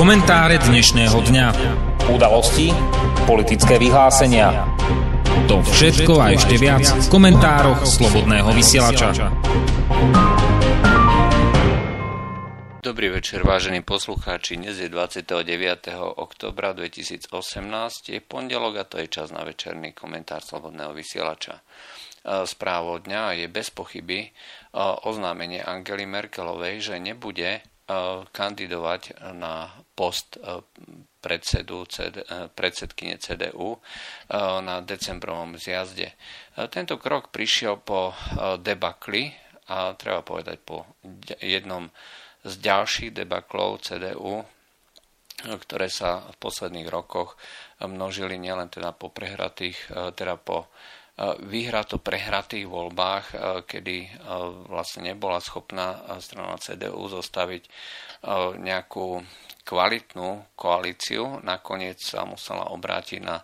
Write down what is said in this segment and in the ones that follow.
Komentáre dnešného dňa. Udalosti, politické vyhlásenia. To všetko a ešte viac v komentároch Slobodného vysielača. Dobrý večer, vážení poslucháči. Dnes je 29. oktobra 2018, je pondelok a to je čas na večerný komentár Slobodného vysielača. Správou dňa je bez pochyby oznámenie Angely Merkelovej, že nebude kandidovať na post predsedu, CD, predsedkyne CDU na decembrovom zjazde. Tento krok prišiel po debakli a treba povedať po jednom z ďalších debaklov CDU, ktoré sa v posledných rokoch množili nielen teda po prehratých, teda po vyhrato prehratých voľbách, kedy vlastne nebola schopná strana CDU zostaviť nejakú kvalitnú koalíciu. Nakoniec sa musela obrátiť na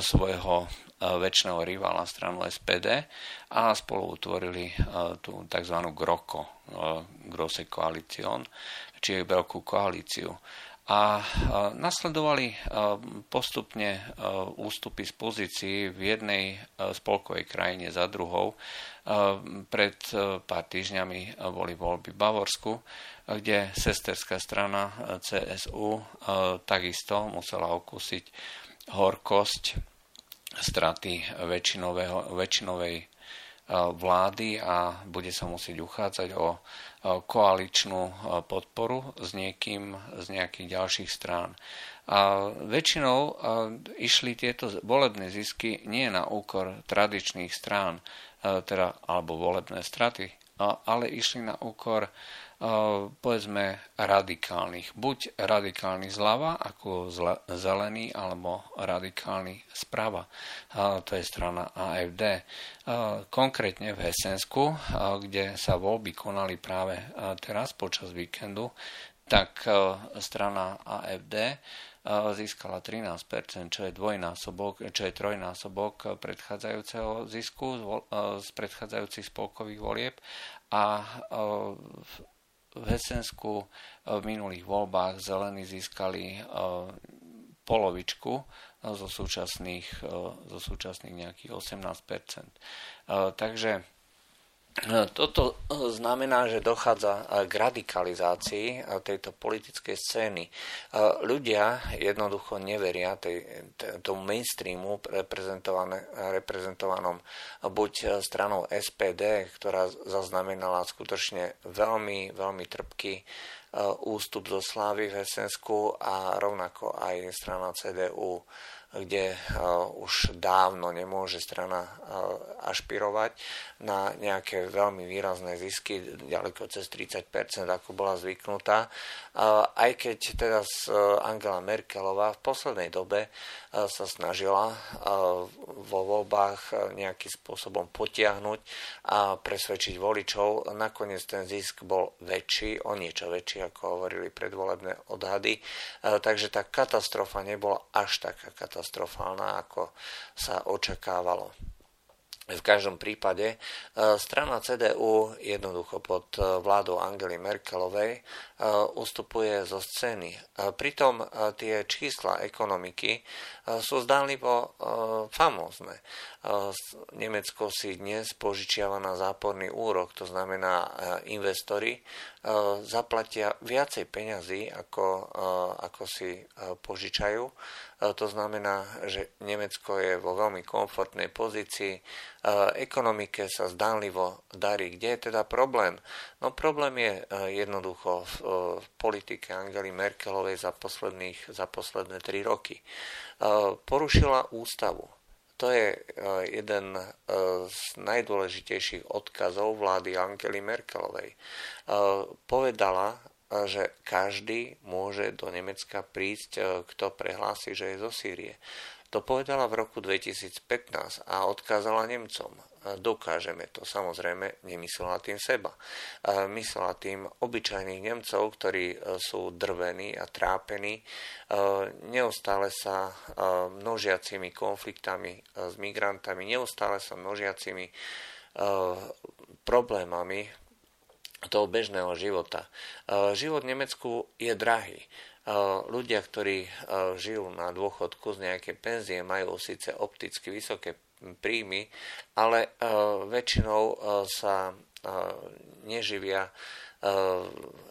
svojho väčšného rivala stranu SPD a spolu utvorili tú tzv. GROKO, Grosse Koalícion, čiže veľkú koalíciu a nasledovali postupne ústupy z pozícií v jednej spolkovej krajine za druhou. Pred pár týždňami boli voľby v Bavorsku, kde sesterská strana CSU takisto musela okúsiť horkosť straty väčšinovej vlády a bude sa musieť uchádzať o koaličnú podporu s niekým z nejakých ďalších strán. A väčšinou išli tieto volebné zisky nie na úkor tradičných strán, teda, alebo volebné straty, ale išli na úkor povedzme radikálnych. Buď radikálny zľava, ako zelený, alebo radikálny sprava. To je strana AFD. Konkrétne v Hesensku, kde sa voľby konali práve teraz počas víkendu, tak strana AFD získala 13%, čo je dvojnásobok, čo je trojnásobok predchádzajúceho zisku z predchádzajúcich spolkových volieb a v Hesensku eh, v minulých voľbách zelení získali eh, polovičku eh, zo súčasných, zo súčasných nejakých 18%. Takže toto znamená, že dochádza k radikalizácii tejto politickej scény. Ľudia jednoducho neveria tomu mainstreamu reprezentovanom buď stranou SPD, ktorá zaznamenala skutočne veľmi, veľmi trpký ústup zo slávy v Hesensku a rovnako aj strana CDU kde už dávno nemôže strana ašpirovať na nejaké veľmi výrazné zisky, ďaleko cez 30%, ako bola zvyknutá. Aj keď teda Angela Merkelová v poslednej dobe sa snažila vo voľbách nejakým spôsobom potiahnuť a presvedčiť voličov, nakoniec ten zisk bol väčší, o niečo väčší, ako hovorili predvolebné odhady. Takže tá katastrofa nebola až taká katastrofálna ako sa očakávalo. V každom prípade e, strana CDU jednoducho pod e, vládou Angely Merkelovej e, ustupuje zo scény. Pritom tie čísla ekonomiky sú zdánlivo famózne. Nemecko si dnes požičiava na záporný úrok, to znamená investori zaplatia viacej peňazí, ako, ako si požičajú to znamená, že Nemecko je vo veľmi komfortnej pozícii. Ekonomike sa zdánlivo darí. Kde je teda problém? No problém je jednoducho v politike Angely Merkelovej za, posledných, za posledné tri roky. E, porušila ústavu. To je jeden z najdôležitejších odkazov vlády Angely Merkelovej. Povedala, že každý môže do Nemecka prísť, e, kto prehlási, že je zo Sýrie. To povedala v roku 2015 a odkázala Nemcom. E, dokážeme to, samozrejme, nemyslela tým seba. E, myslela tým obyčajných Nemcov, ktorí sú drvení a trápení neustále sa množiacimi konfliktami s migrantami, neustále sa množiacimi problémami toho bežného života. E, život v Nemecku je drahý. E, ľudia, ktorí žijú na dôchodku z nejakej penzie, majú síce opticky vysoké príjmy, ale väčšinou sa neživia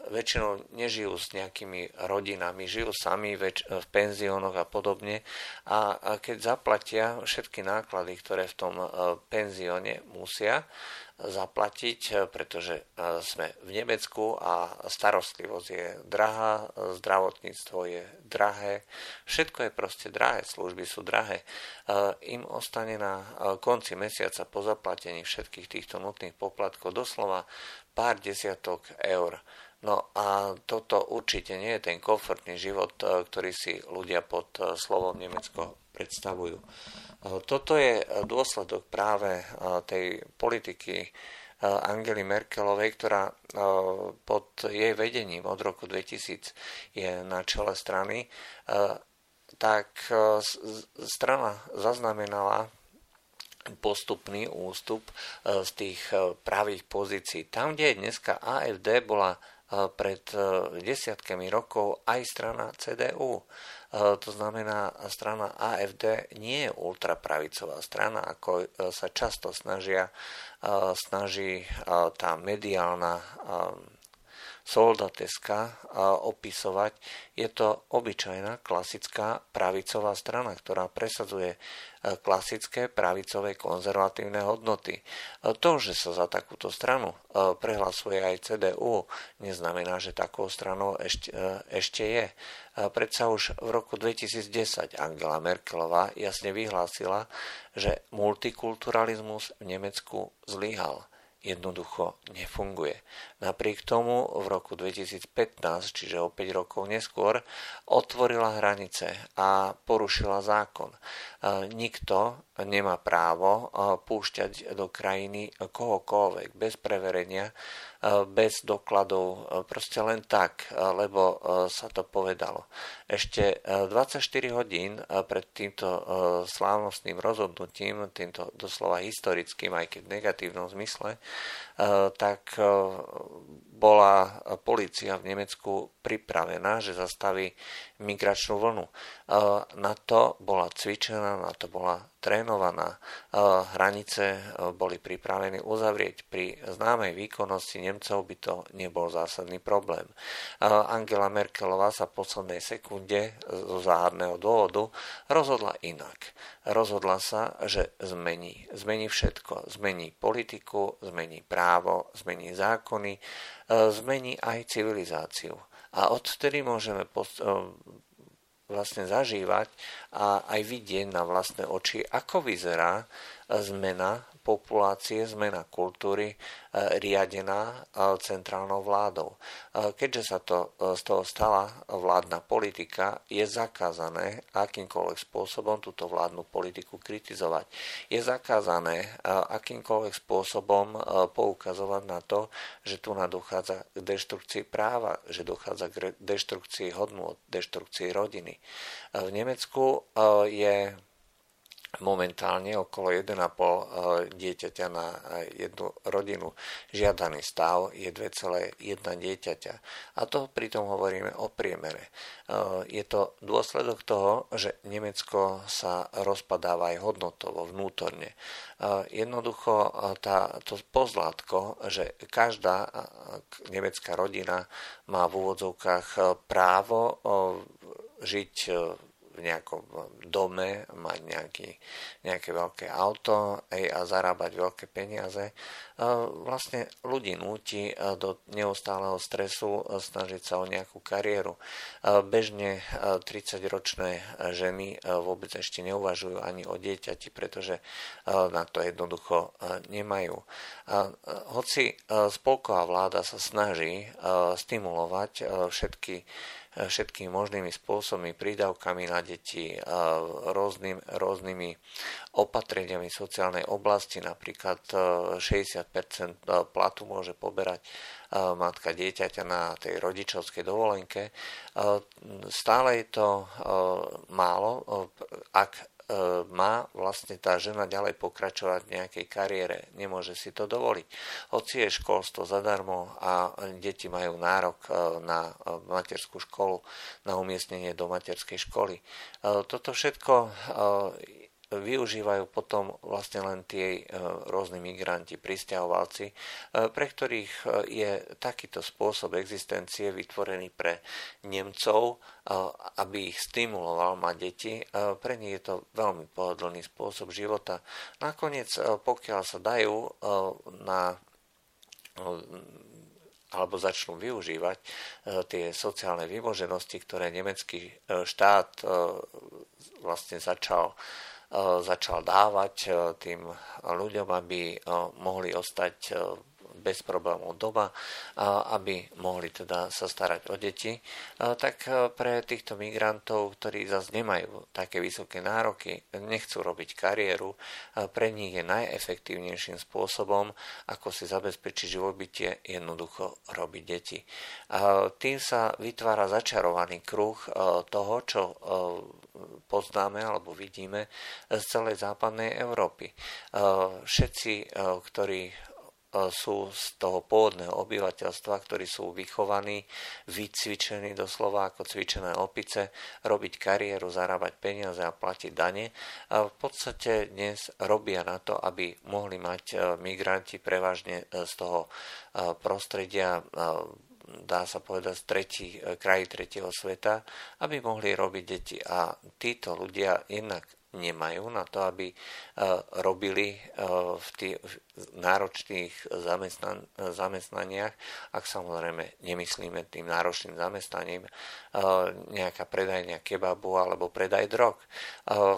väčšinou nežijú s nejakými rodinami, žijú sami v penziónoch a podobne a, keď zaplatia všetky náklady, ktoré v tom penzióne musia, zaplatiť, eh, pretože sme v Nemecku a starostlivosť je drahá, zdravotníctvo je drahé, všetko je proste drahé, služby sú drahé. Im ostane na konci mesiaca po zaplatení všetkých týchto nutných poplatkov doslova pár desiatok eur. No a toto určite nie je ten komfortný život, ktorý si ľudia pod slovom Nemecko predstavujú. Toto je dôsledok práve tej politiky Angely Merkelovej, ktorá pod jej vedením od roku 2000 je na čele strany, tak strana zaznamenala postupný ústup z tých pravých pozícií. Tam, kde je dneska AFD, bola pred desiatkami rokov aj strana CDU. E, to znamená, strana AFD nie je ultrapravicová strana, ako e, sa často snažia, e, snaží tá mediálna soldateska opisovať. Je to obyčajná klasická pravicová strana, ktorá presadzuje klasické pravicové konzervatívne hodnoty. To, že sa za takúto stranu prehlasuje aj CDU, neznamená, že takou stranou ešte, ešte je. Predsa už v roku 2010 Angela Merkelová jasne vyhlásila, že multikulturalizmus v Nemecku zlyhal jednoducho nefunguje. Napriek tomu v roku 2015, čiže o 5 rokov neskôr, otvorila hranice a porušila zákon. Nikto nemá právo púšťať do krajiny kohokoľvek bez preverenia, bez dokladov, proste len tak, lebo sa to povedalo. Ešte 24 hodín pred týmto slávnostným rozhodnutím, týmto doslova historickým, aj keď v negatívnom zmysle, tak bola policia v Nemecku pripravená, že zastaví migračnú vlnu. Na to bola cvičená, na to bola trénovaná. Hranice boli pripravení uzavrieť. Pri známej výkonnosti Nemcov by to nebol zásadný problém. Angela Merkelová sa v poslednej sekunde zo záhadného dôvodu rozhodla inak. Rozhodla sa, že zmení. Zmení všetko. Zmení politiku, zmení právo, zmení zákony, zmení aj civilizáciu. A odtedy môžeme vlastne zažívať a aj vidieť na vlastné oči, ako vyzerá zmena populácie, zmena kultúry e, riadená e, centrálnou vládou. E, keďže sa to z toho stala vládna politika, je zakázané akýmkoľvek spôsobom túto vládnu politiku kritizovať. Je zakázané akýmkoľvek spôsobom poukazovať na to, že tu dochádza k deštrukcii práva, že dochádza k deštrukcii hodnú, deštrukcii rodiny. V Nemecku je momentálne okolo 1,5 eh, dieťaťa na jednu rodinu. Žiadaný stav je 2,1 dieťaťa. A to pritom hovoríme o priemere. Eh, je to dôsledok toho, že Nemecko sa rozpadáva aj hodnotovo, vnútorne. Eh, jednoducho tá, to pozlátko, že každá nemecká rodina má v úvodzovkách právo žiť v nejakom dome, mať nejaký, nejaké veľké auto ej, a zarábať veľké peniaze, vlastne ľudí núti do neustáleho stresu snažiť sa o nejakú kariéru. Bežne 30-ročné ženy vôbec ešte neuvažujú ani o dieťati, pretože na to jednoducho nemajú. Hoci spolková vláda sa snaží stimulovať všetky všetkými možnými spôsobmi, prídavkami na deti, rôznym, rôznymi opatreniami sociálnej oblasti, napríklad 60% e, platu môže poberať e, matka dieťaťa na tej rodičovskej dovolenke. E, stále je to málo, ak má vlastne tá žena ďalej pokračovať v nejakej kariére. Nemôže si to dovoliť. Hoci je školstvo zadarmo a deti majú nárok na materskú školu, na umiestnenie do materskej školy. Toto všetko využívajú potom vlastne len tie e, rôzni migranti, pristahovalci, e, pre ktorých e, je takýto spôsob existencie vytvorený pre Nemcov, aby ich stimuloval mať deti. Pre nich je to veľmi pohodlný spôsob života. Nakoniec, pokiaľ sa dajú na alebo začnú využívať tie sociálne vymoženosti, ktoré nemecký štát vlastne začal začal dávať tým ľuďom, aby mohli ostať bez problémov doma, aby mohli teda sa starať o deti, tak pre týchto migrantov, ktorí zase nemajú také vysoké nároky, nechcú robiť kariéru, pre nich je najefektívnejším spôsobom, ako si zabezpečiť živobytie, jednoducho robiť deti. Tým sa vytvára začarovaný kruh toho, čo poznáme alebo vidíme z celej západnej Európy. Všetci, ktorí sú z toho pôvodného obyvateľstva, ktorí sú vychovaní, vycvičení doslova ako cvičené opice, robiť kariéru, zarábať peniaze a platiť dane. A v podstate dnes robia na to, aby mohli mať migranti prevažne z toho prostredia dá sa povedať, z tretí, krají tretieho sveta, aby mohli robiť deti. A títo ľudia jednak nemajú na to, aby robili v tých náročných zamestnan- zamestnaniach, ak samozrejme nemyslíme tým náročným zamestnaním nejaká predajňa kebabu alebo predaj drog.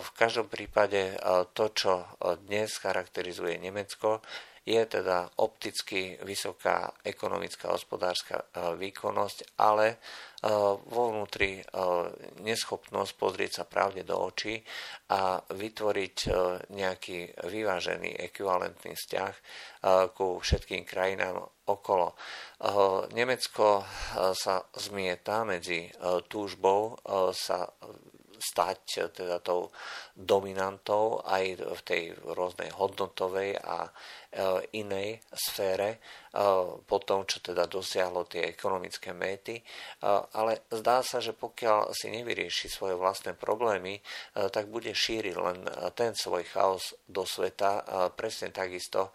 V každom prípade to, čo dnes charakterizuje Nemecko, je teda opticky vysoká ekonomická hospodárska e, výkonnosť, ale e, vo vnútri e, neschopnosť pozrieť sa pravde do očí a vytvoriť nejaký vyvážený ekvivalentný vzťah ku všetkým krajinám okolo. Nemecko sa zmieta medzi túžbou sa stať teda tou dominantou aj v tej rôznej hodnotovej a e, inej sfére e, po tom, čo teda dosiahlo tie ekonomické méty. Ale zdá sa, že pokiaľ si nevyrieši svoje vlastné problémy, tak bude šíriť len ten svoj chaos do sveta presne takisto,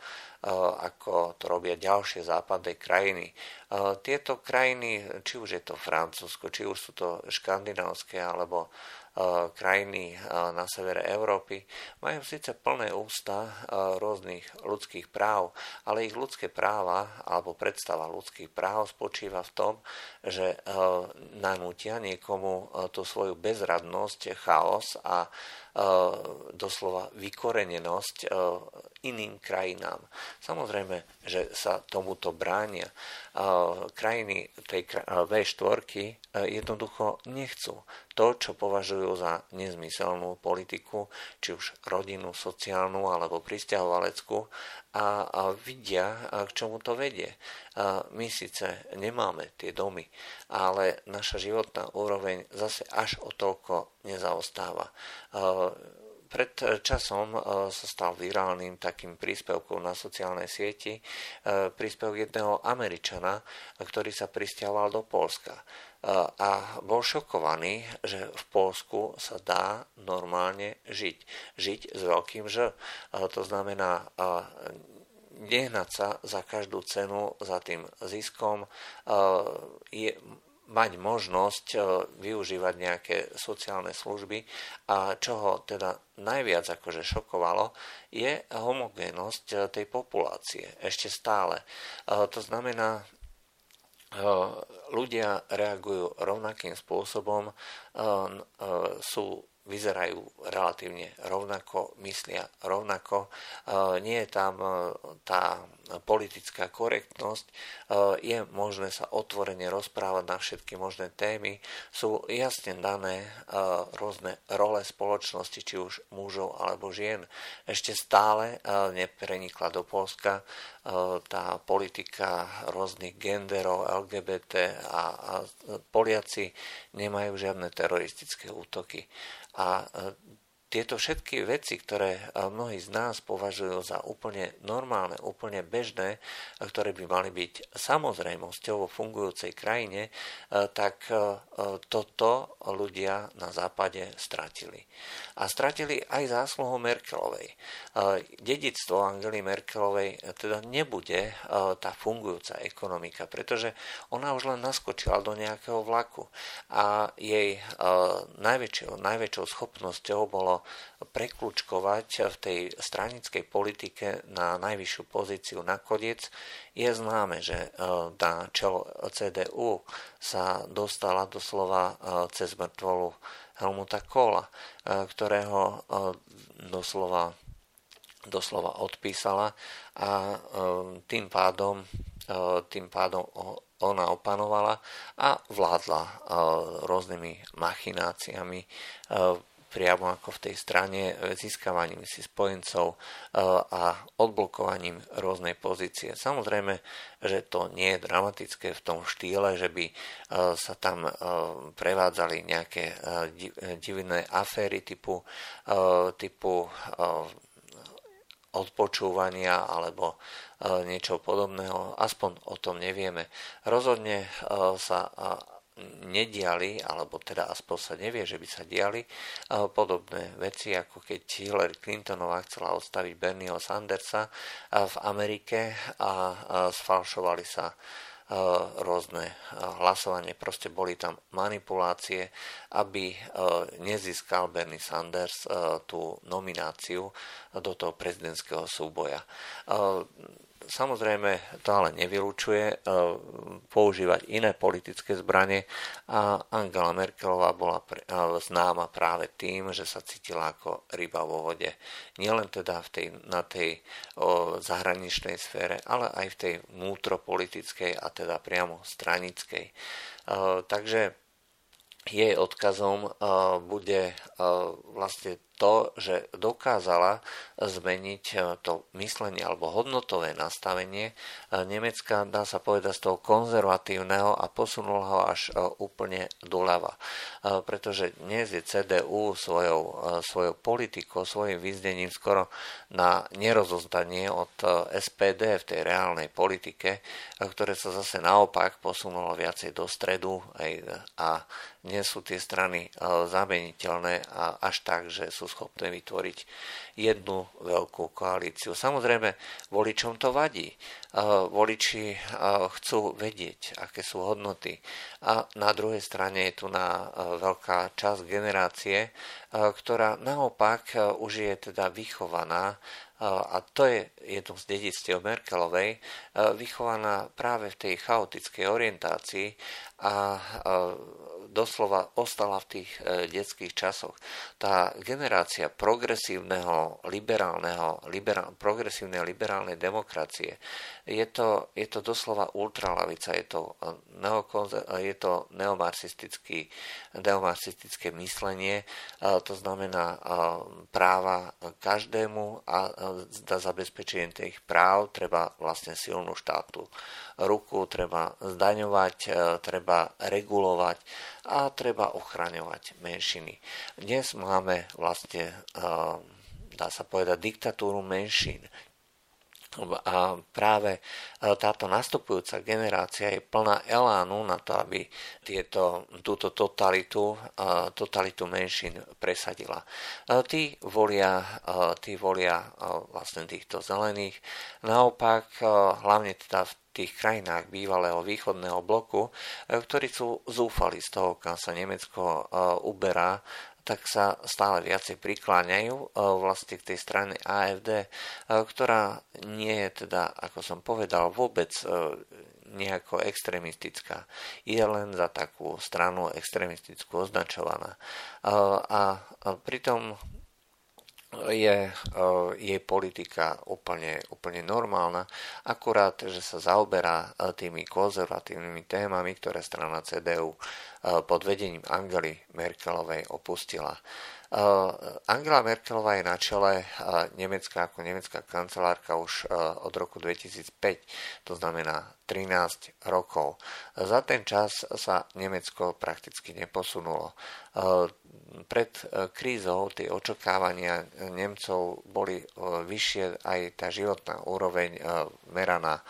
ako to robia ďalšie západné krajiny. Tieto krajiny, či už je to Francúzsko, či už sú to škandinávské alebo krajiny na severe Európy majú síce plné ústa rôznych ľudských práv, ale ich ľudské práva alebo predstava ľudských práv spočíva v tom, že nanútia niekomu tú svoju bezradnosť, chaos a doslova vykorenenosť iným krajinám. Samozrejme, že sa tomuto bránia. Krajiny tej V4 jednoducho nechcú to, čo považujú za nezmyselnú politiku, či už rodinu, sociálnu alebo pristahovaleckú a, a vidia, k čomu to vedie. A my síce nemáme tie domy, ale naša životná úroveň zase až o toľko nezaostáva. Pred časom sa stal virálnym takým príspevkom na sociálnej sieti príspevok jedného Američana, ktorý sa pristiaval do Polska a bol šokovaný, že v Polsku sa dá normálne žiť. Žiť s veľkým Ž. To znamená nehnať sa za každú cenu za tým ziskom, je, mať možnosť využívať nejaké sociálne služby a čo ho teda najviac akože šokovalo, je homogénnosť tej populácie ešte stále. To znamená, ľudia reagujú rovnakým spôsobom, sú vyzerajú relatívne rovnako, myslia rovnako. Nie je tam tá politická korektnosť, je možné sa otvorene rozprávať na všetky možné témy, sú jasne dané rôzne role spoločnosti, či už mužov alebo žien. Ešte stále neprenikla do Polska tá politika rôznych genderov, LGBT a, a Poliaci nemajú žiadne teroristické útoky. A tieto všetky veci, ktoré mnohí z nás považujú za úplne normálne, úplne bežné, ktoré by mali byť samozrejmosťou vo fungujúcej krajine, tak toto ľudia na západe stratili. A stratili aj zásluhu Merkelovej. Dedictvo Angely Merkelovej teda nebude tá fungujúca ekonomika, pretože ona už len naskočila do nejakého vlaku a jej najväčšou, najväčšou schopnosťou bolo preklúčkovať v tej stranickej politike na najvyššiu pozíciu nakoniec. Je známe, že na čelo CDU sa dostala doslova cez mŕtvolu Helmuta Kohla, e, ktorého e, doslova, doslova odpísala a e, tým pádom, tým pádom ona opanovala a vládla rôznymi machináciami priamo ako v tej strane e, získavaním si spojencov e, a odblokovaním rôznej pozície. Samozrejme, že to nie je dramatické v tom štýle, že by e, sa tam prevádzali nejaké divné aféry typu, typu odpočúvania alebo niečo podobného. Aspoň o tom nevieme. Rozhodne sa nediali, alebo teda aspoň sa nevie, že by sa diali podobné veci, ako keď Hillary Clintonová chcela odstaviť Bernieho Sandersa v Amerike a sfalšovali sa rôzne hlasovanie. Proste boli tam manipulácie, aby nezískal Bernie Sanders tú nomináciu do toho prezidentského súboja. Samozrejme, to ale nevylučuje e, používať iné politické zbranie a Angela Merkelová bola e, známa práve tým, že sa cítila ako ryba vo vode. Nielen teda v tej, na tej zahraničnej sfére, ale aj v tej vnútropolitickej a teda priamo stranickej. E, takže jej odkazom bude vlastne to, že dokázala zmeniť eh, to myslenie alebo hodnotové nastavenie eh, Nemecka, dá sa povedať, z toho konzervatívneho a posunula ho až eh, úplne doľava. Pretože dnes je CDU svojou, svojou politikou, svojim vyzdením skoro na nerozozdanie od SPD v tej reálnej politike, ktoré sa zase naopak posunulo viacej do stredu a dnes sú tie strany zameniteľné až tak, že sú schopné vytvoriť jednu veľkú koalíciu. Samozrejme, voličom to vadí. Voliči chcú vedieť, aké sú hodnoty. A na druhej strane je tu na veľká časť generácie, ktorá naopak už je teda vychovaná a to je jedno z dedictiev Merkelovej, vychovaná práve v tej chaotickej orientácii a doslova ostala v tých e, detských časoch. Tá generácia progresívneho, liberálneho, liberál, progresívnej liberálnej demokracie, je to, je to doslova ultralavica, je to, e, neokonze, je to neomarxistické myslenie, to znamená práva každému a za zabezpečenie tých práv treba vlastne silnú štátu ruku, treba zdaňovať, e, treba regulovať a treba ochraňovať menšiny. Dnes máme vlastne, e, dá sa povedať, diktatúru menšín. A práve e, táto nastupujúca generácia je plná elánu na to, aby tieto, túto totalitu, totalitu menšín presadila. Tí volia, tí volia vlastne týchto zelených. Naopak, hlavne teda v tých krajinách bývalého východného bloku, e, ktorí sú zúfali z toho, kam sa Nemecko e, uberá, tak sa stále viacej prikláňajú e, vlastne k tej strane AFD, ktorá nie je teda, ako som povedal, vôbec nejako extremistická. Je len za takú stranu extremistickú označovaná. A pritom je jej politika úplne, úplne normálna, akurát, že sa zaoberá e, tými konzervatívnymi témami, ktoré strana CDU e, pod vedením Angely Merkelovej opustila. Angela Merkelová je na čele Nemecka ako nemecká kancelárka už od roku 2005, to znamená 13 rokov. Za ten čas sa Nemecko prakticky neposunulo pred e, krízou tie očakávania Nemcov boli e, vyššie, aj tá životná úroveň e, meraná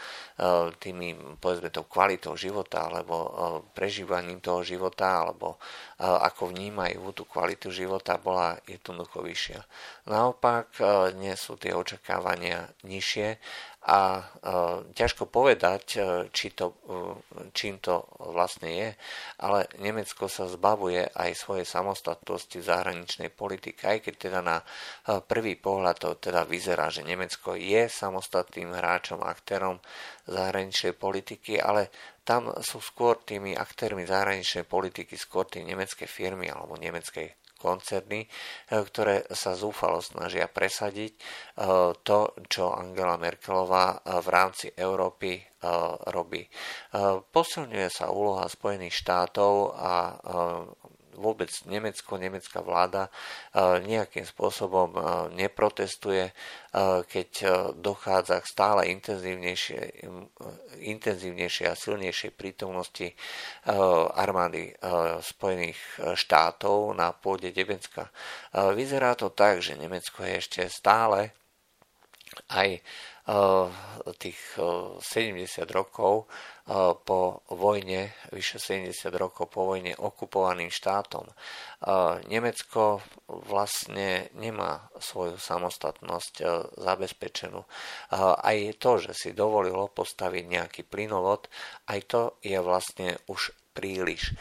tými, povedzme, tou kvalitou života alebo prežívaním toho života alebo ako vnímajú tú kvalitu života bola jednoducho vyššia. Naopak dnes sú tie očakávania nižšie a ťažko povedať, či to, čím to vlastne je, ale Nemecko sa zbavuje aj svojej samostatnosti v zahraničnej politike, aj keď teda na prvý pohľad to teda vyzerá, že Nemecko je samostatným hráčom, aktérom zahraničnej politiky, ale tam sú skôr tými aktérmi zahraničnej politiky, skôr tie nemecké firmy alebo nemecké koncerny, e, ktoré sa zúfalo snažia presadiť e, to, čo Angela Merkelová e, v rámci Európy robí. Posilňuje sa úloha Spojených štátov a vôbec Nemecko, nemecká vláda nejakým spôsobom neprotestuje, keď dochádza k stále intenzívnejšej, intenzívnejšej a silnejšej prítomnosti armády Spojených štátov na pôde Nebenska. Vyzerá to tak, že Nemecko je ešte stále aj tých 70 rokov po vojne, vyše 70 rokov po vojne okupovaným štátom. Nemecko vlastne nemá svoju samostatnosť zabezpečenú. Aj to, že si dovolilo postaviť nejaký plynovod, aj to je vlastne už príliš.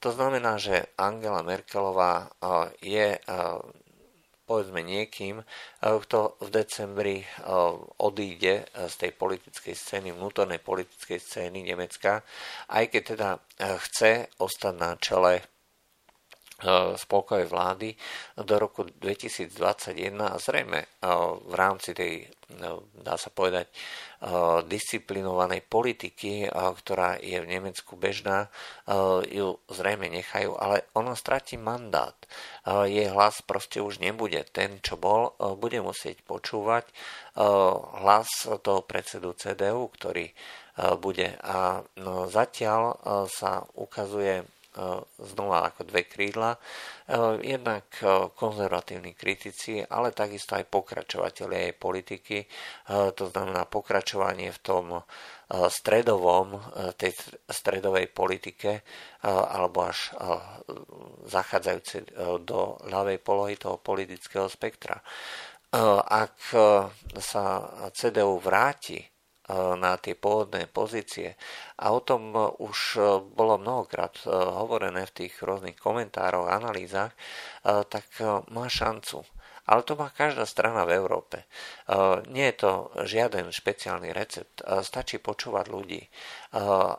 To znamená, že Angela Merkelová je povedzme niekým, eh, kto v decembri eh, odíde eh, z tej politickej scény, vnútornej politickej scény Nemecka, aj keď teda chce ostať na čele spolkovej vlády do roku 2021 a zrejme v rámci tej, dá sa povedať, disciplinovanej politiky, ktorá je v Nemecku bežná, ju zrejme nechajú, ale ona stratí mandát. Jej hlas proste už nebude ten, čo bol, bude musieť počúvať hlas toho predsedu CDU, ktorý bude. A no, zatiaľ sa ukazuje znova ako dve krídla. E, jednak e, konzervatívni kritici, ale takisto aj pokračovateľia jej politiky, to znamená pokračovanie v tom stredovom, tej stredovej politike alebo až zachádzajúce do ľavej polohy toho politického spektra. Ak sa CDU vráti na tie pôvodné pozície. A o tom už bolo mnohokrát hovorené v tých rôznych komentároch, analýzach, tak má šancu. Ale to má každá strana v Európe. Nie je to žiaden špeciálny recept. Stačí počúvať ľudí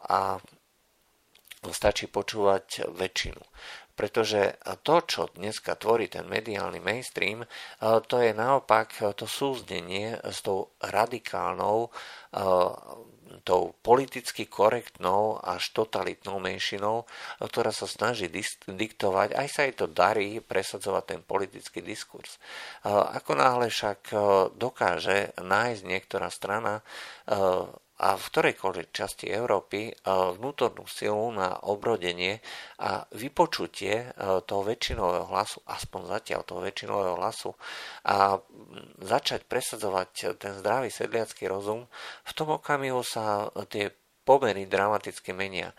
a stačí počúvať väčšinu pretože to, čo dneska tvorí ten mediálny mainstream, to je naopak to súznenie s tou radikálnou, tou politicky korektnou až totalitnou menšinou, ktorá sa snaží diktovať, aj sa jej to darí presadzovať ten politický diskurs. Ako náhle však dokáže nájsť niektorá strana a v ktorejkoľvek časti Európy e, vnútornú silu na obrodenie a vypočutie e, toho väčšinového hlasu, aspoň zatiaľ toho väčšinového hlasu a začať presadzovať ten zdravý sedliacký rozum, v tom okamihu sa tie pomery dramaticky menia.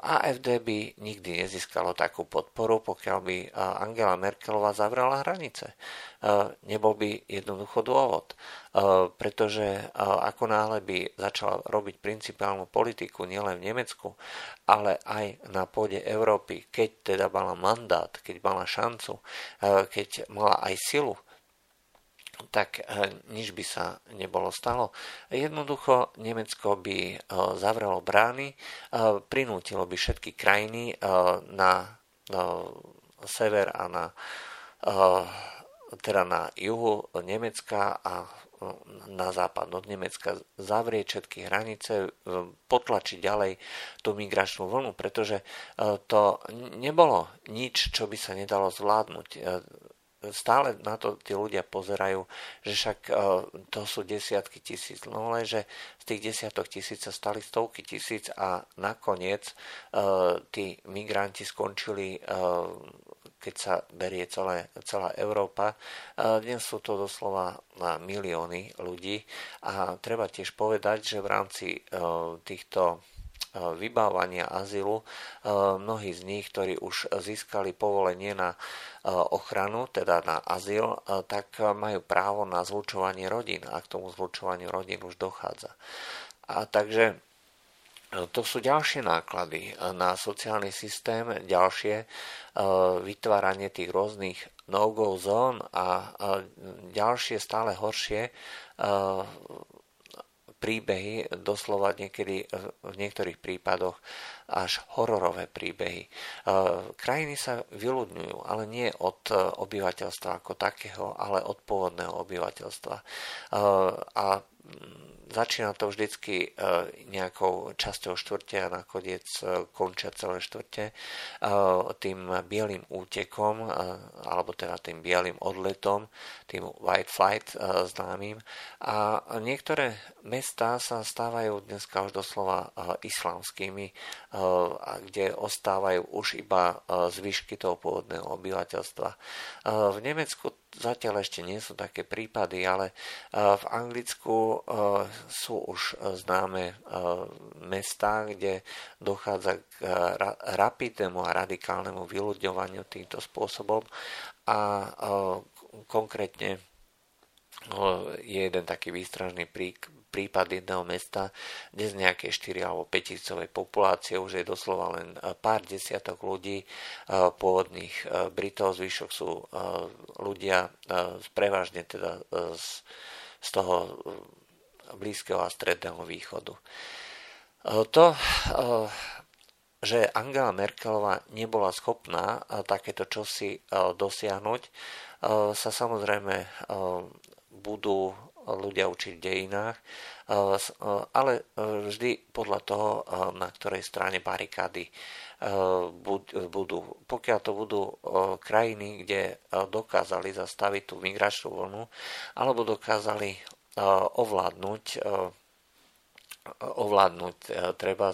AFD by nikdy nezískalo takú podporu, pokiaľ by Angela Merkelová zavrala hranice. Nebol by jednoducho dôvod, pretože ako náhle by začala robiť principiálnu politiku nielen v Nemecku, ale aj na pôde Európy, keď teda mala mandát, keď mala šancu, keď mala aj silu, tak eh, nič by sa nebolo stalo. Jednoducho Nemecko by eh, zavrelo brány, eh, prinútilo by všetky krajiny na sever a na, teda na juhu Nemecka a na západ od Nemecka, zavrieť všetky hranice, potlačiť ďalej tú migračnú vlnu, pretože to nebolo nič, čo by sa nedalo zvládnuť stále na to tí ľudia pozerajú, že však e, to sú desiatky tisíc, no ale že z tých desiatok tisíc sa stali stovky tisíc a nakoniec e, tí migranti skončili, e, keď sa berie celé, celá Európa. Dnes sú to doslova na milióny ľudí a treba tiež povedať, že v rámci týchto vybávania azylu. Mnohí z nich, ktorí už získali povolenie na ochranu, teda na azyl, tak majú právo na zlučovanie rodín a k tomu zlučovaniu rodín už dochádza. A takže to sú ďalšie náklady na sociálny systém, ďalšie vytváranie tých rôznych no-go zón a ďalšie stále horšie príbehy, doslova niekedy v niektorých prípadoch až hororové príbehy. E, krajiny sa vyľudňujú, ale nie od obyvateľstva ako takého, ale od pôvodného obyvateľstva. E, a začína to vždycky e, nejakou časťou štvrte a nakoniec e, končia celé štvrte e, tým bielým útekom, alebo teda tým bielým odletom, tým white flight známym. A niektoré mestá sa stávajú dneska už doslova islamskými, kde ostávajú už iba zvyšky toho pôvodného obyvateľstva. V Nemecku zatiaľ ešte nie sú také prípady, ale v Anglicku sú už známe mestá, kde dochádza k rapidnému a radikálnemu vyľudňovaniu týmto spôsobom. A konkrétne je jeden taký výstražný prípad jedného mesta, kde z nejakej 4 alebo 5 tisícovej populácie už je doslova len e, pár desiatok ľudí e, pôvodných e, Britov, zvyšok sú ľudia prevažne teda z, toho Blízkeho a Stredného východu. To, že Angela Merkelová nebola schopná takéto čosi dosiahnuť, sa samozrejme budú ľudia učiť v dejinách, ale vždy podľa toho, na ktorej strane barikády budú. Pokiaľ to budú krajiny, kde dokázali zastaviť tú migračnú vlnu, alebo dokázali ovládnuť ovládnuť treba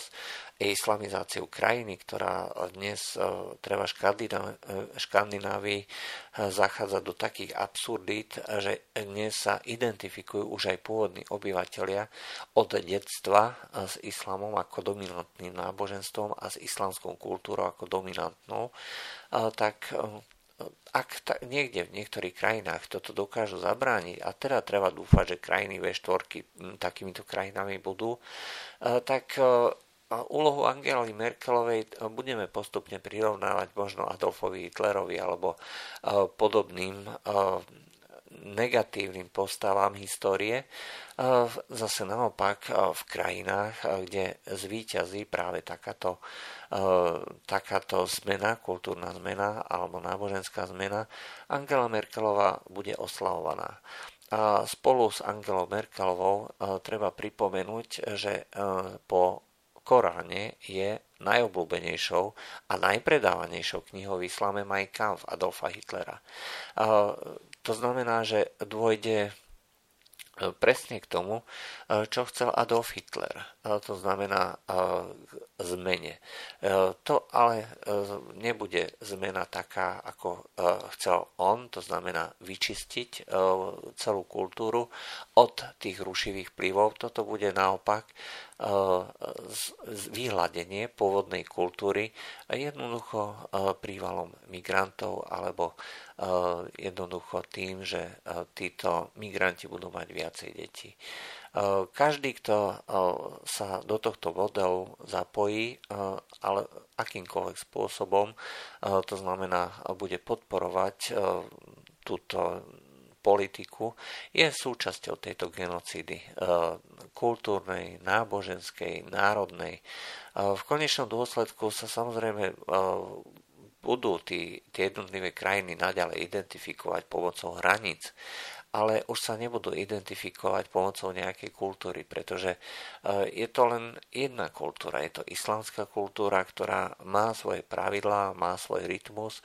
islamizáciu krajiny, ktorá dnes e, treba Škandinávii e, zachádza do takých absurdít, že dnes sa identifikujú už aj pôvodní obyvateľia od detstva s islamom ako dominantným náboženstvom a s islamskou kultúrou ako dominantnou, tak e, ak ta, niekde v niektorých krajinách toto dokážu zabrániť, a teda treba dúfať, že krajiny V4 takýmito krajinami budú, tak úlohu Angely Merkelovej eh, budeme postupne prirovnávať možno Adolfovi Hitlerovi alebo podobným negatívnym postavám histórie. Zase naopak v krajinách, kde zvíťazí práve takáto, takáto zmena, kultúrna zmena alebo náboženská zmena, Angela Merkelová bude oslavovaná. A spolu s Angelou Merkelovou treba pripomenúť, že po Koráne je najobľúbenejšou a najpredávanejšou knihou v islame Mein Kampf Adolfa Hitlera. To znamená, že dôjde presne k tomu, čo chcel Adolf Hitler. To znamená zmene. To ale nebude zmena taká, ako chcel on, to znamená vyčistiť celú kultúru od tých rušivých vplyvov. Toto bude naopak vyhľadenie pôvodnej kultúry jednoducho prívalom migrantov alebo jednoducho tým, že títo migranti budú mať viacej detí. Každý, kto sa do tohto modelu zapojí, ale akýmkoľvek spôsobom, to znamená, bude podporovať túto politiku, je súčasťou tejto genocídy kultúrnej, náboženskej, národnej. V konečnom dôsledku sa samozrejme budú tie jednotlivé krajiny naďalej identifikovať pomocou hraníc, ale už sa nebudú identifikovať pomocou nejakej kultúry, pretože je to len jedna kultúra. Je to islamská kultúra, ktorá má svoje pravidlá, má svoj rytmus,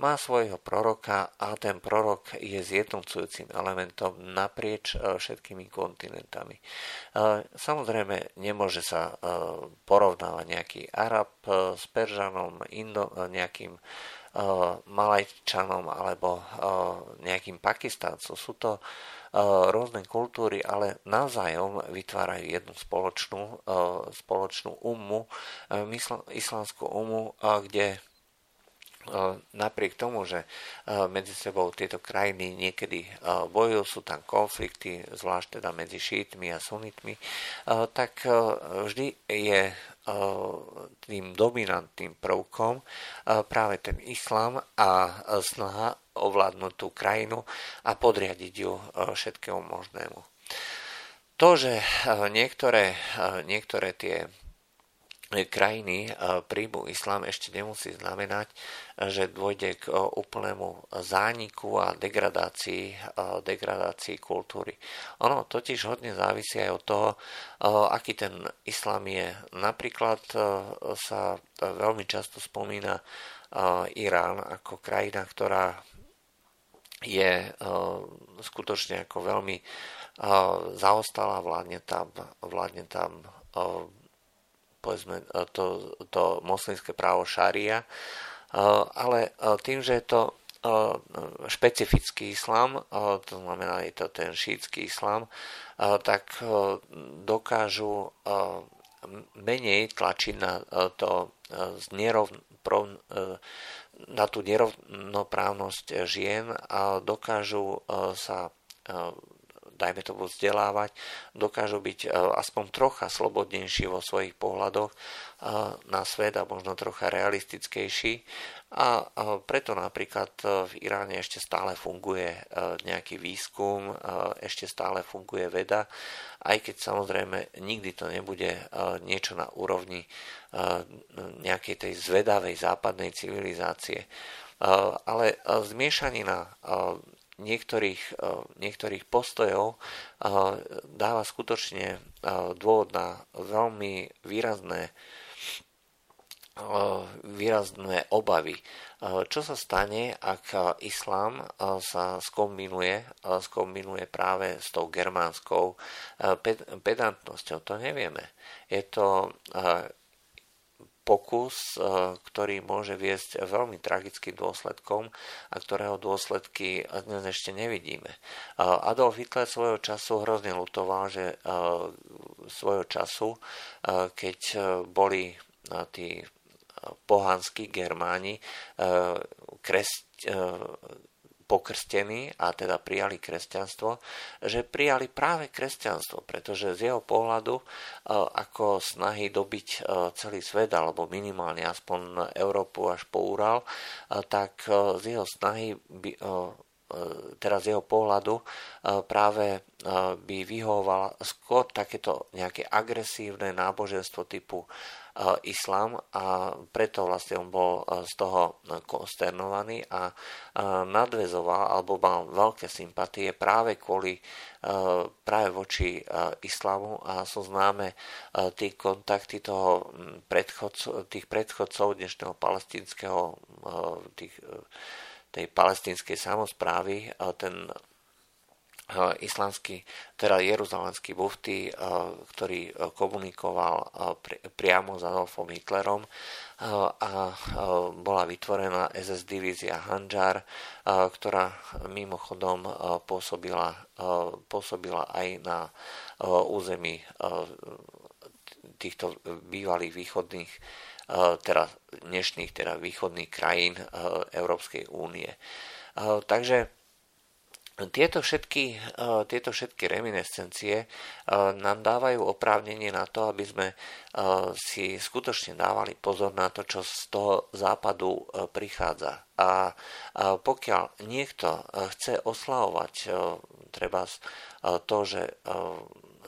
má svojho proroka a ten prorok je zjednocujúcim elementom naprieč všetkými kontinentami. Samozrejme, nemôže sa porovnávať nejaký Arab s Peržanom, Indo, nejakým Malajčanom alebo nejakým Pakistáncom. Sú to rôzne kultúry, ale navzájom vytvárajú jednu spoločnú, spoločnú umu, islamskú umu, kde napriek tomu, že medzi sebou tieto krajiny niekedy bojujú, sú tam konflikty, zvlášť teda medzi šítmi a sunitmi, tak vždy je tým dominantným prvkom práve ten islám a snaha ovládnuť tú krajinu a podriadiť ju všetkému možnému. To, že niektoré, niektoré tie krajiny príjmu islám ešte nemusí znamenať, že dôjde k úplnému zániku a degradácii, degradácii kultúry. Ono totiž hodne závisí aj od toho, aký ten islám je. Napríklad sa veľmi často spomína Irán ako krajina, ktorá je skutočne ako veľmi zaostala, vládne tam, vládne tam povedzme, e, to, to moslimské právo šaria, e, ale e, tým, že je to špecifický islám, to znamená, je to ten šítsky islám, tak dokážu menej tlačiť na, to na tú nerovnoprávnosť žien a dokážu sa dajme tomu vzdelávať, dokážu byť e, aspoň trocha slobodnejší vo svojich pohľadoch e, na svet a možno trocha realistickejší. A preto napríklad e, v Iráne ešte stále funguje nejaký výskum, ešte stále funguje veda, aj keď samozrejme nikdy to nebude niečo na úrovni nejakej tej zvedavej západnej civilizácie. Ale zmiešanina niektorých, e, niektorých postojov e, dáva skutočne e, dôvod na veľmi výrazné výrazné obavy. Čo sa stane, ak islám sa skombinuje, skombinuje práve s tou germánskou pedantnosťou? To nevieme. Je to pokus, e, ktorý môže viesť veľmi tragickým dôsledkom a ktorého dôsledky dnes ešte nevidíme. E, Adolf Hitler svojho času hrozne lutoval, že e, svojho času, keď boli tí pohanskí Germáni kresť, pokrstení a teda prijali kresťanstvo, že prijali práve kresťanstvo, pretože z jeho pohľadu e, ako snahy dobiť e, celý svet alebo minimálne aspoň Európu až po Ural, e, tak z jeho snahy by, teraz z jeho pohľadu práve by vyhovovala skôr takéto nejaké agresívne náboženstvo typu islám a preto vlastne on bol z toho konsternovaný a nadvezoval alebo mal veľké sympatie práve kvôli práve voči islámu a sú známe tie kontakty toho predchodcov, tých predchodcov dnešného palestinského tých, tej palestinskej samozprávy, ten islamský, teda jeruzalemský mufti, ktorý komunikoval priamo s Adolfom Hitlerom a bola vytvorená SS divízia Hanžar, ktorá mimochodom pôsobila, pôsobila aj na území týchto bývalých východných teda dnešných teda východných krajín Európskej únie. Takže tieto všetky, tieto všetky reminiscencie nám dávajú oprávnenie na to, aby sme si skutočne dávali pozor na to, čo z toho západu prichádza. A pokiaľ niekto chce oslavovať treba to, že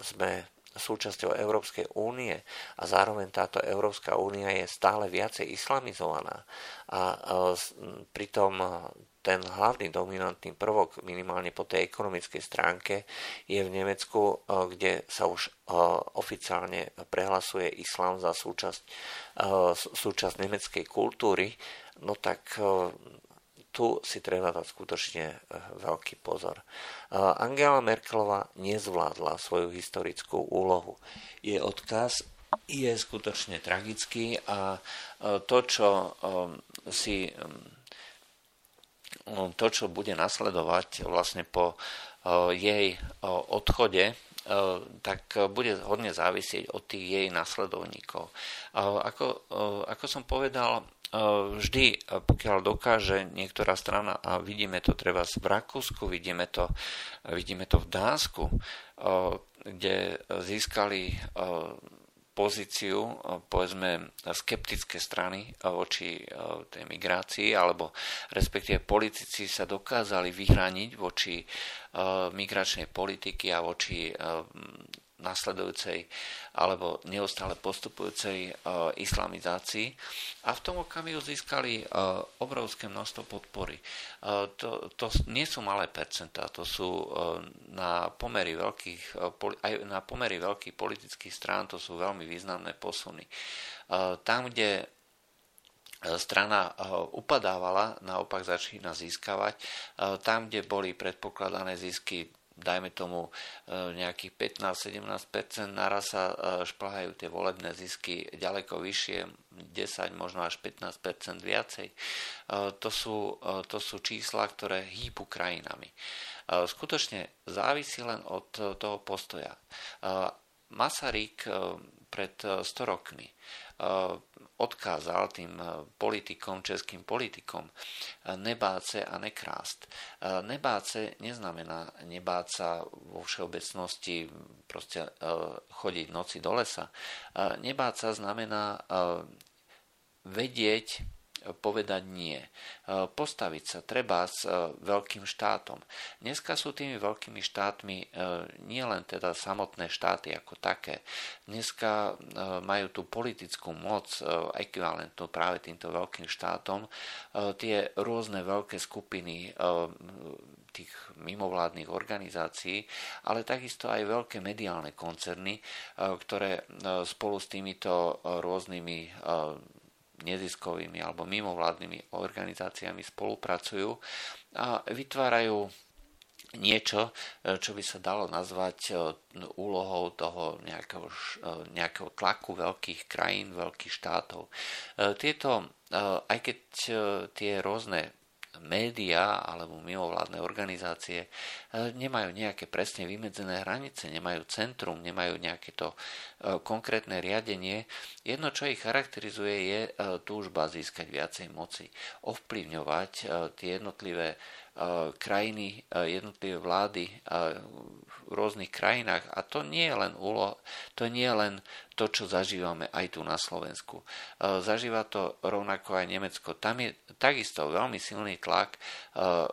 sme súčasťou Európskej únie a zároveň táto Európska únia je stále viacej islamizovaná a pritom ten hlavný dominantný prvok minimálne po tej ekonomickej stránke je v Nemecku, kde sa už oficiálne prehlasuje islám za súčasť, súčasť nemeckej kultúry, no tak tu si treba dať skutočne eh, veľký pozor. Eh, Angela Merkelová nezvládla svoju historickú úlohu. Jej odkaz je skutočne tragický a eh, to, čo si to, čo bude nasledovať vlastne po jej odchode, tak bude hodne závisieť od tých jej nasledovníkov. Ako, ako som povedal, vždy, pokiaľ dokáže niektorá strana, a vidíme to treba v Rakúsku, vidíme to, vidíme to v Dánsku, kde získali pozíciu, povedzme, skeptické strany voči tej migrácii, alebo respektíve politici sa dokázali vyhraniť voči migračnej politiky a voči nasledujúcej alebo neustále postupujúcej uh, islamizácii a v tom okamihu získali uh, obrovské množstvo podpory. Uh, to, to nie sú malé percentá, to sú na pomery veľkých, aj na pomery veľkých politických strán, to sú veľmi významné posuny. Tam, kde strana upadávala, naopak začína získavať. Tam, kde boli predpokladané zisky dajme tomu e, nejakých 15-17%, naraz sa e, šplhajú tie volebné zisky ďaleko vyššie, 10, možno až 15% viacej. E, to sú, to sú čísla, ktoré hýbu krajinami. Skutočne závisí len od toho postoja. Masaryk pred 100 rokmi odkázal tým eh, politikom, českým politikom, eh, nebáce a nekrást. Eh, nebáce neznamená nebáť sa vo všeobecnosti proste chodiť v noci do lesa. Nebáť sa znamená vedieť, povedať nie. E, postaviť sa treba s e, veľkým štátom. Dneska sú tými veľkými štátmi e, nie len teda samotné štáty ako také. Dneska majú tú politickú moc ekvivalentnú práve týmto veľkým štátom. Tie rôzne veľké skupiny tých mimovládnych organizácií, ale takisto aj veľké mediálne koncerny, ktoré spolu s týmito rôznymi neziskovými alebo mimovládnymi organizáciami spolupracujú a vytvárajú niečo, čo by sa dalo nazvať e, úlohou toho nejakého, e, nejakého tlaku veľkých krajín, veľkých štátov. E, tieto, aj keď tie rôzne médiá alebo mimovládne organizácie e, nemajú nejaké presne vymedzené hranice, nemajú centrum, nemajú nejaké to e, konkrétne riadenie. Jedno, čo ich charakterizuje, je e, túžba získať viacej moci, ovplyvňovať tie jednotlivé krajiny, jednotlivé vlády v rôznych krajinách. A to nie je len úlo, to nie je len to, čo zažívame aj tu na Slovensku. Zažíva to rovnako aj Nemecko. Tam je takisto veľmi silný tlak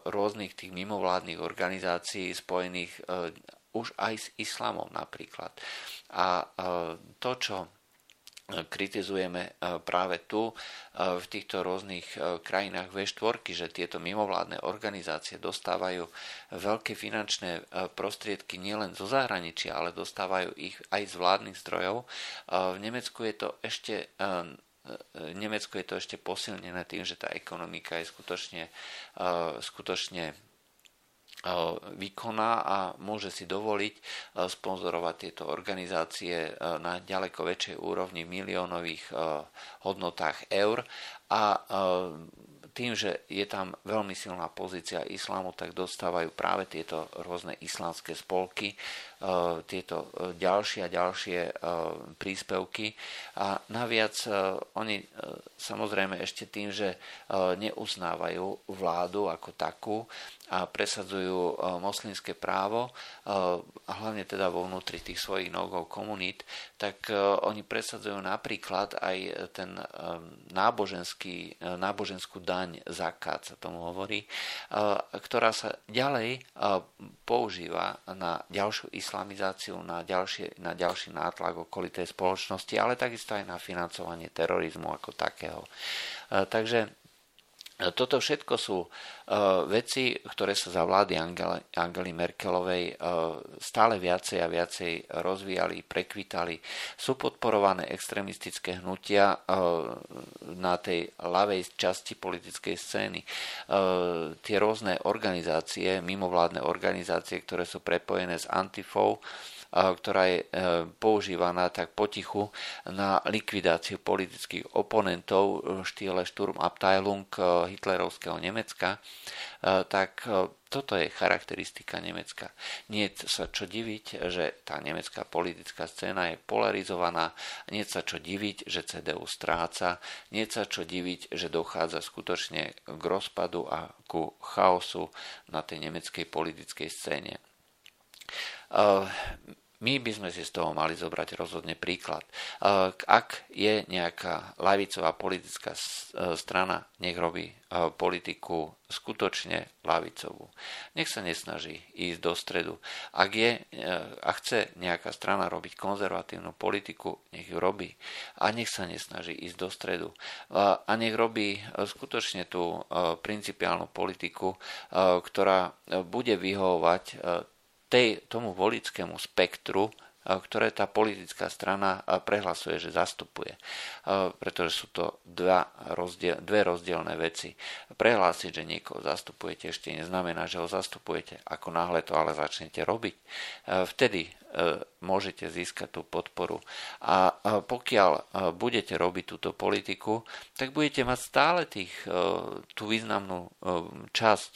rôznych tých mimovládnych organizácií spojených už aj s islamom napríklad. A to, čo kritizujeme e, práve tu e, v týchto rôznych e, krajinách V4, že tieto mimovládne organizácie dostávajú veľké finančné prostriedky nielen zo zahraničia, ale dostávajú ich aj z vládnych zdrojov. V Nemecku je to ešte Nemecku je to ešte posilnené tým, že tá ekonomika je skutočne, skutočne vykoná a môže si dovoliť sponzorovať tieto organizácie na ďaleko väčšej úrovni miliónových hodnotách eur a tým, že je tam veľmi silná pozícia islámu, tak dostávajú práve tieto rôzne islamské spolky, tieto ďalšie a ďalšie príspevky. A naviac oni samozrejme ešte tým, že neuznávajú vládu ako takú a presadzujú moslimské právo, a hlavne teda vo vnútri tých svojich nogov komunít, tak oni presadzujú napríklad aj ten náboženský, náboženskú daň zakát sa tomu hovorí, ktorá sa ďalej používa na ďalšiu islamizáciu, na, ďalšie, na ďalší nátlak okolitej spoločnosti, ale takisto aj na financovanie terorizmu ako takého. Takže toto všetko sú uh, veci, ktoré sa za vlády Angele, Angely Merkelovej uh, stále viacej a viacej rozvíjali, prekvitali. Sú podporované extremistické hnutia uh, na tej ľavej časti politickej scény. Tie rôzne organizácie, mimovládne organizácie, ktoré sú prepojené s Antifou, ktorá je e, používaná tak potichu na likvidáciu politických oponentov v štýle Sturmabteilung e, hitlerovského Nemecka, e, tak toto je charakteristika Nemecka. Nie sa čo diviť, že tá nemecká politická scéna je polarizovaná, nie sa čo diviť, že CDU stráca, nie sa čo diviť, že dochádza skutočne k rozpadu a ku chaosu na tej nemeckej politickej scéne. My by sme si z toho mali zobrať rozhodne príklad. Ak je nejaká lavicová politická e, strana, nech robí politiku skutočne lavicovú. Nech sa nesnaží ísť do stredu. Ak je e, a chce nejaká strana robiť konzervatívnu politiku, nech ju robí. A nech sa nesnaží ísť do stredu. A nech robí skutočne tú principiálnu politiku, ktorá bude vyhovovať tej, tomu volickému spektru, ktoré tá politická strana prehlasuje, že zastupuje. Pretože sú to dva rozdiel, dve rozdielne veci. Prehlásiť, že niekoho zastupujete, ešte neznamená, že ho zastupujete. Ako náhle to ale začnete robiť, vtedy môžete získať tú podporu. A pokiaľ budete robiť túto politiku, tak budete mať stále tých, tú významnú časť,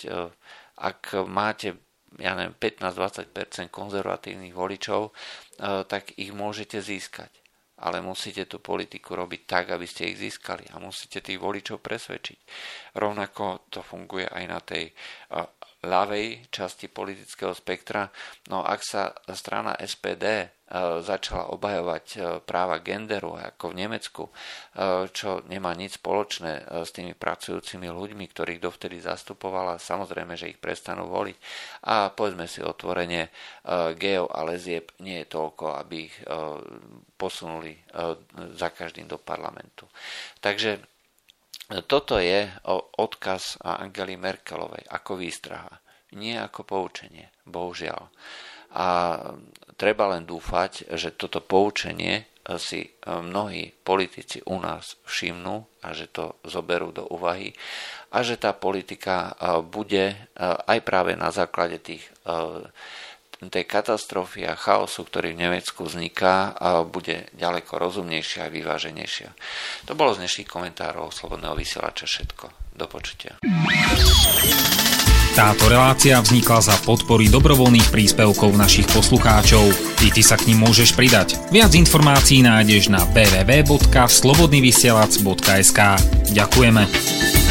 ak máte ja neviem, 15-20% konzervatívnych voličov, eh, tak ich môžete získať. Ale musíte tú politiku robiť tak, aby ste ich získali a musíte tých voličov presvedčiť. Rovnako to funguje aj na tej eh, ľavej časti politického spektra. No ak sa strana SPD E, začala obhajovať e, práva genderu, ako v Nemecku, e, čo nemá nič spoločné s tými pracujúcimi ľuďmi, ktorých dovtedy zastupovala. Samozrejme, že ich prestanú voliť. A povedzme si otvorene, geo a lezieb nie je toľko, aby ich posunuli za každým do parlamentu. Takže toto je odkaz Angely Merkelovej ako výstraha, nie ako poučenie, bohužiaľ. A treba len dúfať, že toto poučenie si mnohí politici u nás všimnú a že to zoberú do úvahy a že tá politika bude aj práve na základe tých tej katastrofy a chaosu, ktorý v Nemecku vzniká, bude ďaleko rozumnejšia a vyváženejšia. To bolo z dnešných komentárov Slobodného vysielača všetko. Do počutia. Táto relácia vznikla za podpory dobrovoľných príspevkov našich poslucháčov. I ty sa k ním môžeš pridať. Viac informácií nájdeš na www.slobodnyvysielac.sk Ďakujeme.